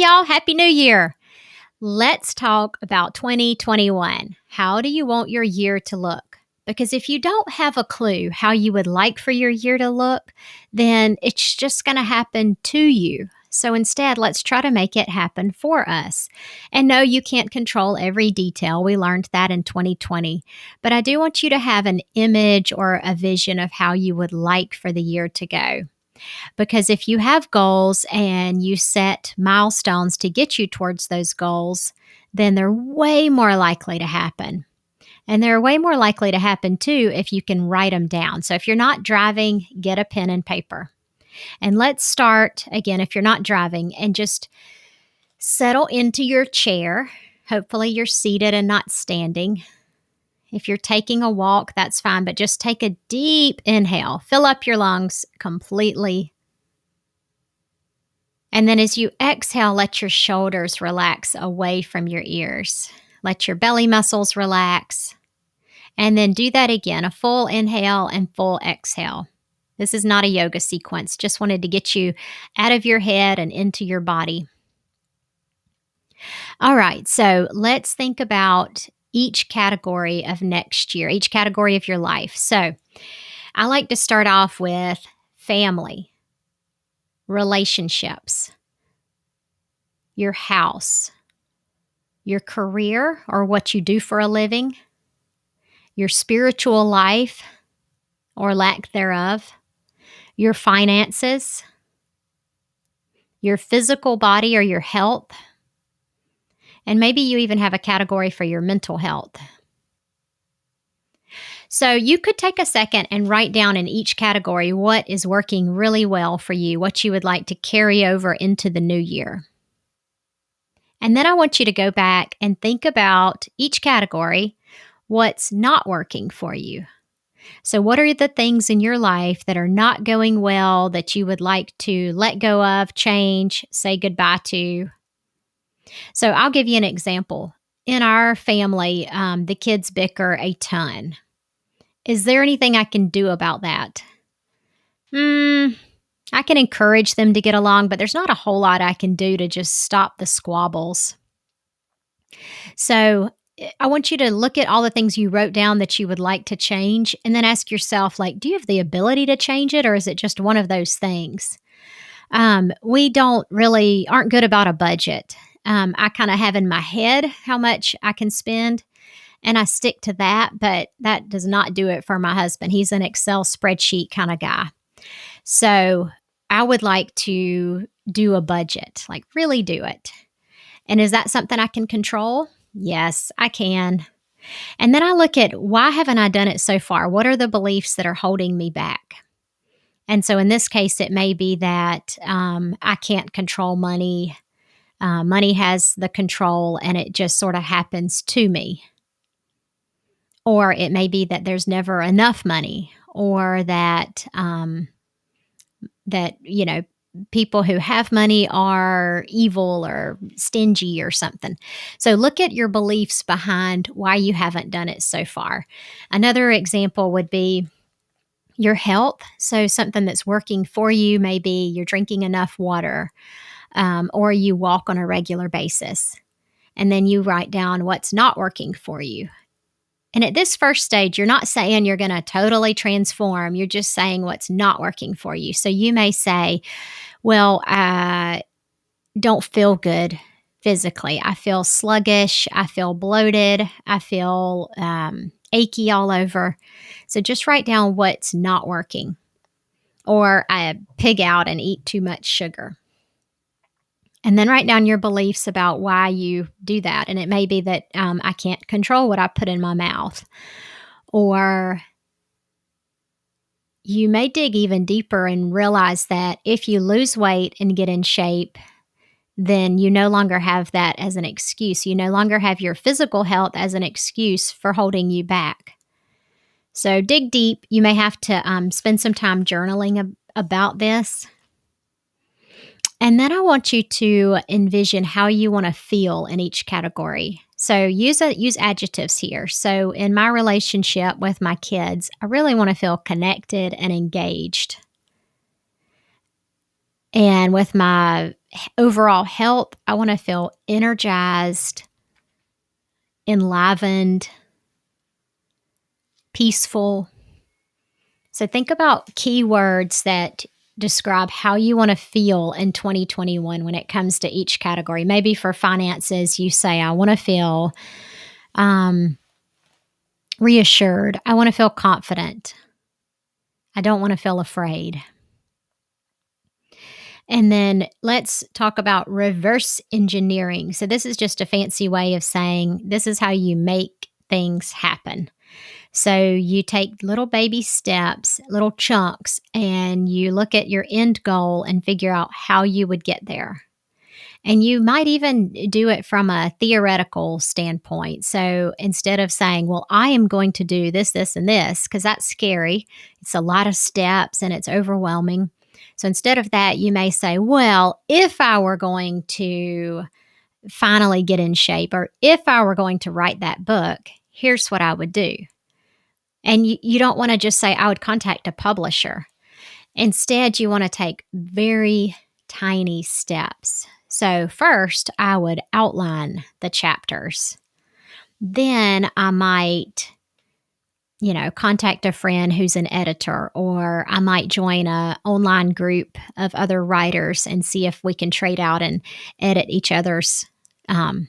Y'all, Happy New Year! Let's talk about 2021. How do you want your year to look? Because if you don't have a clue how you would like for your year to look, then it's just going to happen to you. So instead, let's try to make it happen for us. And no, you can't control every detail. We learned that in 2020. But I do want you to have an image or a vision of how you would like for the year to go. Because if you have goals and you set milestones to get you towards those goals, then they're way more likely to happen. And they're way more likely to happen too if you can write them down. So if you're not driving, get a pen and paper. And let's start again, if you're not driving, and just settle into your chair. Hopefully, you're seated and not standing. If you're taking a walk, that's fine, but just take a deep inhale. Fill up your lungs completely. And then as you exhale, let your shoulders relax away from your ears. Let your belly muscles relax. And then do that again a full inhale and full exhale. This is not a yoga sequence, just wanted to get you out of your head and into your body. All right, so let's think about each category of next year, each category of your life. So I like to start off with family, relationships, your house, your career or what you do for a living, your spiritual life or lack thereof, your finances, your physical body or your health and maybe you even have a category for your mental health. So you could take a second and write down in each category what is working really well for you, what you would like to carry over into the new year. And then I want you to go back and think about each category, what's not working for you. So, what are the things in your life that are not going well that you would like to let go of, change, say goodbye to, so I'll give you an example. In our family, um, the kids bicker a ton. Is there anything I can do about that? Hmm, I can encourage them to get along, but there's not a whole lot I can do to just stop the squabbles. So I want you to look at all the things you wrote down that you would like to change and then ask yourself like do you have the ability to change it or is it just one of those things? Um, we don't really aren't good about a budget. Um, I kind of have in my head how much I can spend and I stick to that, but that does not do it for my husband. He's an Excel spreadsheet kind of guy. So I would like to do a budget, like really do it. And is that something I can control? Yes, I can. And then I look at why haven't I done it so far? What are the beliefs that are holding me back? And so in this case, it may be that um, I can't control money. Uh, money has the control and it just sort of happens to me. Or it may be that there's never enough money, or that, um, that, you know, people who have money are evil or stingy or something. So look at your beliefs behind why you haven't done it so far. Another example would be your health. So something that's working for you, maybe you're drinking enough water um, or you walk on a regular basis. And then you write down what's not working for you. And at this first stage, you're not saying you're going to totally transform. You're just saying what's not working for you. So you may say, well, I don't feel good physically. I feel sluggish. I feel bloated. I feel um, achy all over. So just write down what's not working. Or I pig out and eat too much sugar. And then write down your beliefs about why you do that. And it may be that um, I can't control what I put in my mouth. Or you may dig even deeper and realize that if you lose weight and get in shape, then you no longer have that as an excuse. You no longer have your physical health as an excuse for holding you back. So dig deep. You may have to um, spend some time journaling ab- about this. And then I want you to envision how you want to feel in each category. So use a, use adjectives here. So in my relationship with my kids, I really want to feel connected and engaged. And with my overall health, I want to feel energized, enlivened, peaceful. So think about keywords that describe how you want to feel in 2021 when it comes to each category. Maybe for finances, you say, I want to feel um, reassured. I want to feel confident. I don't want to feel afraid. And then let's talk about reverse engineering. So, this is just a fancy way of saying this is how you make things happen. So, you take little baby steps, little chunks, and you look at your end goal and figure out how you would get there. And you might even do it from a theoretical standpoint. So instead of saying, well, I am going to do this, this, and this, because that's scary, it's a lot of steps and it's overwhelming. So instead of that, you may say, well, if I were going to finally get in shape, or if I were going to write that book, here's what I would do. And you, you don't want to just say, I would contact a publisher. Instead, you want to take very tiny steps. So, first, I would outline the chapters. Then I might you know, contact a friend who's an editor, or I might join a online group of other writers and see if we can trade out and edit each other's, um,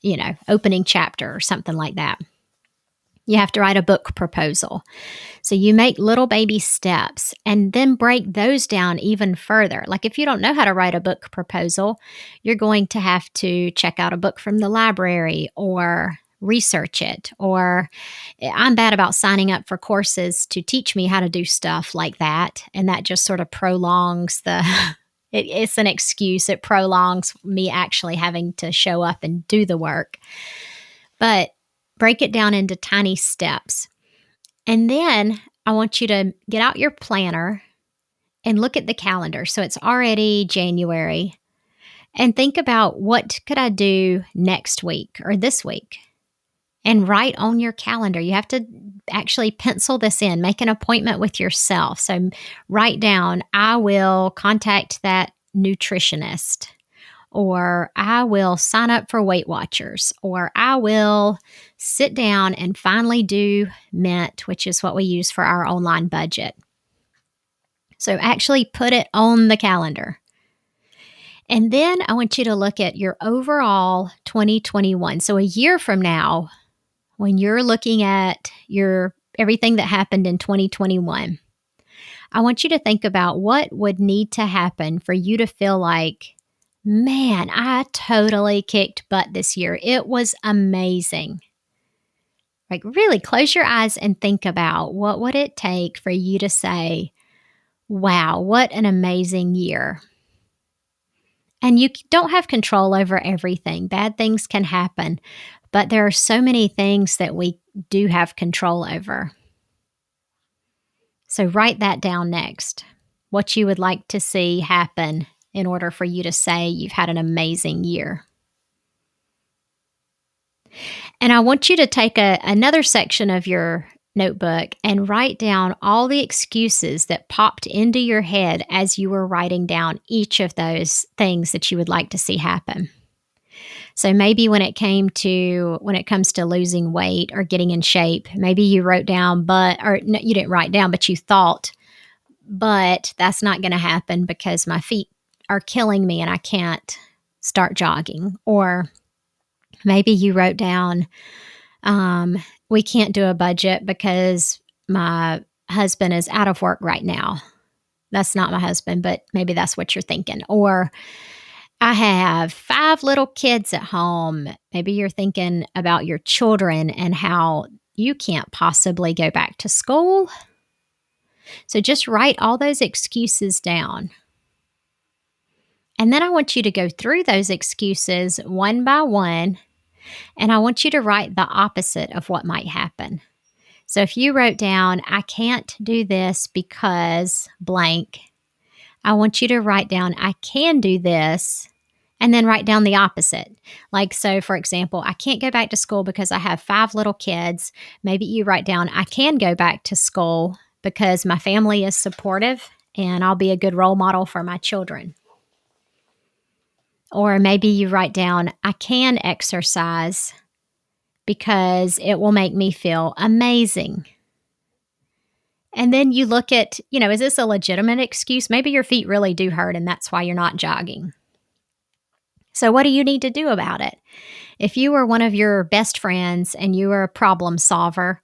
you know, opening chapter or something like that. You have to write a book proposal. So you make little baby steps and then break those down even further. Like if you don't know how to write a book proposal, you're going to have to check out a book from the library or research it or i'm bad about signing up for courses to teach me how to do stuff like that and that just sort of prolongs the it, it's an excuse it prolongs me actually having to show up and do the work but break it down into tiny steps. And then i want you to get out your planner and look at the calendar. So it's already january. And think about what could i do next week or this week? And write on your calendar. You have to actually pencil this in, make an appointment with yourself. So write down, I will contact that nutritionist, or I will sign up for Weight Watchers, or I will sit down and finally do Mint, which is what we use for our online budget. So actually put it on the calendar. And then I want you to look at your overall 2021. So a year from now, when you're looking at your everything that happened in 2021, I want you to think about what would need to happen for you to feel like, man, I totally kicked butt this year. It was amazing. Like really close your eyes and think about what would it take for you to say, wow, what an amazing year. And you don't have control over everything. Bad things can happen, but there are so many things that we do have control over. So write that down next. What you would like to see happen in order for you to say you've had an amazing year. And I want you to take a, another section of your notebook and write down all the excuses that popped into your head as you were writing down each of those things that you would like to see happen. So maybe when it came to when it comes to losing weight or getting in shape, maybe you wrote down but or no, you didn't write down but you thought but that's not going to happen because my feet are killing me and I can't start jogging. Or maybe you wrote down, um, we can't do a budget because my husband is out of work right now. That's not my husband, but maybe that's what you're thinking. Or I have five little kids at home. Maybe you're thinking about your children and how you can't possibly go back to school. So just write all those excuses down. And then I want you to go through those excuses one by one. And I want you to write the opposite of what might happen. So if you wrote down, I can't do this because blank, I want you to write down, I can do this, and then write down the opposite. Like, so for example, I can't go back to school because I have five little kids. Maybe you write down, I can go back to school because my family is supportive and I'll be a good role model for my children. Or maybe you write down, I can exercise because it will make me feel amazing. And then you look at, you know, is this a legitimate excuse? Maybe your feet really do hurt and that's why you're not jogging. So, what do you need to do about it? If you were one of your best friends and you were a problem solver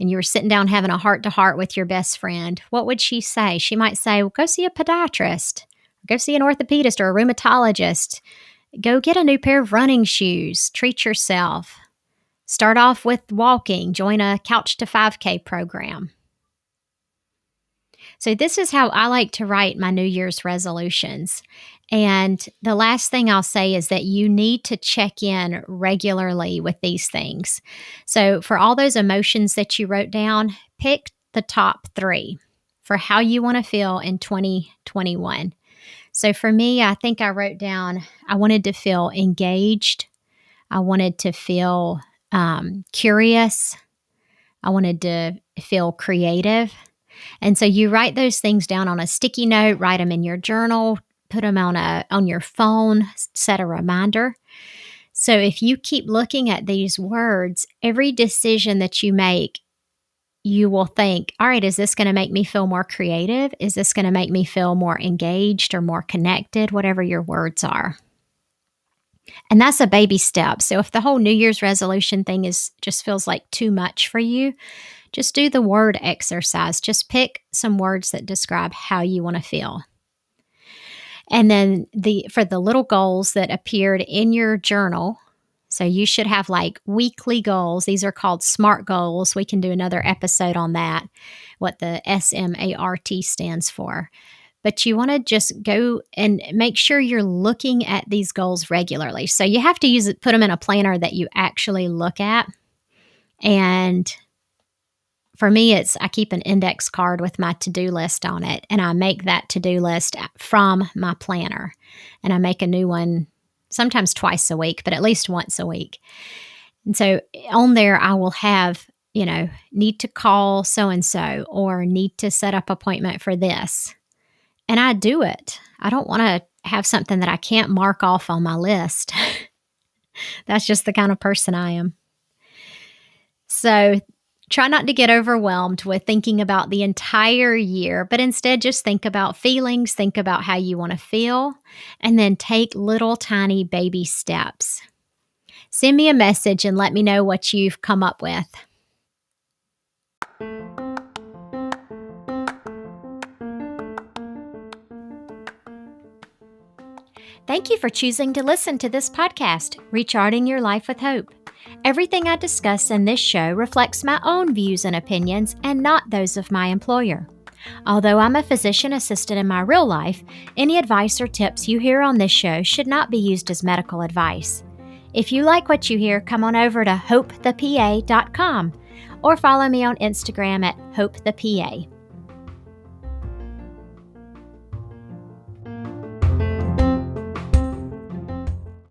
and you were sitting down having a heart to heart with your best friend, what would she say? She might say, well, Go see a podiatrist, go see an orthopedist or a rheumatologist, go get a new pair of running shoes, treat yourself. Start off with walking, join a couch to 5K program. So, this is how I like to write my New Year's resolutions. And the last thing I'll say is that you need to check in regularly with these things. So, for all those emotions that you wrote down, pick the top three for how you want to feel in 2021. So, for me, I think I wrote down I wanted to feel engaged, I wanted to feel um, curious, I wanted to feel creative. And so you write those things down on a sticky note, write them in your journal, put them on a on your phone, set a reminder. So if you keep looking at these words, every decision that you make, you will think, all right, is this going to make me feel more creative? Is this going to make me feel more engaged or more connected? Whatever your words are. And that's a baby step. So if the whole New Year's resolution thing is just feels like too much for you, just do the word exercise. Just pick some words that describe how you want to feel. And then the for the little goals that appeared in your journal, so you should have like weekly goals. These are called SMART goals. We can do another episode on that, what the S M A R T stands for. But you want to just go and make sure you're looking at these goals regularly. So you have to use it, put them in a planner that you actually look at. And for me, it's I keep an index card with my to do list on it, and I make that to do list from my planner. And I make a new one sometimes twice a week, but at least once a week. And so on there, I will have, you know, need to call so and so or need to set up appointment for this. And I do it. I don't want to have something that I can't mark off on my list. That's just the kind of person I am. So Try not to get overwhelmed with thinking about the entire year, but instead just think about feelings, think about how you want to feel, and then take little tiny baby steps. Send me a message and let me know what you've come up with. Thank you for choosing to listen to this podcast, Recharting Your Life with Hope. Everything I discuss in this show reflects my own views and opinions and not those of my employer. Although I'm a physician assistant in my real life, any advice or tips you hear on this show should not be used as medical advice. If you like what you hear, come on over to hopethepa.com or follow me on Instagram at hopethepa.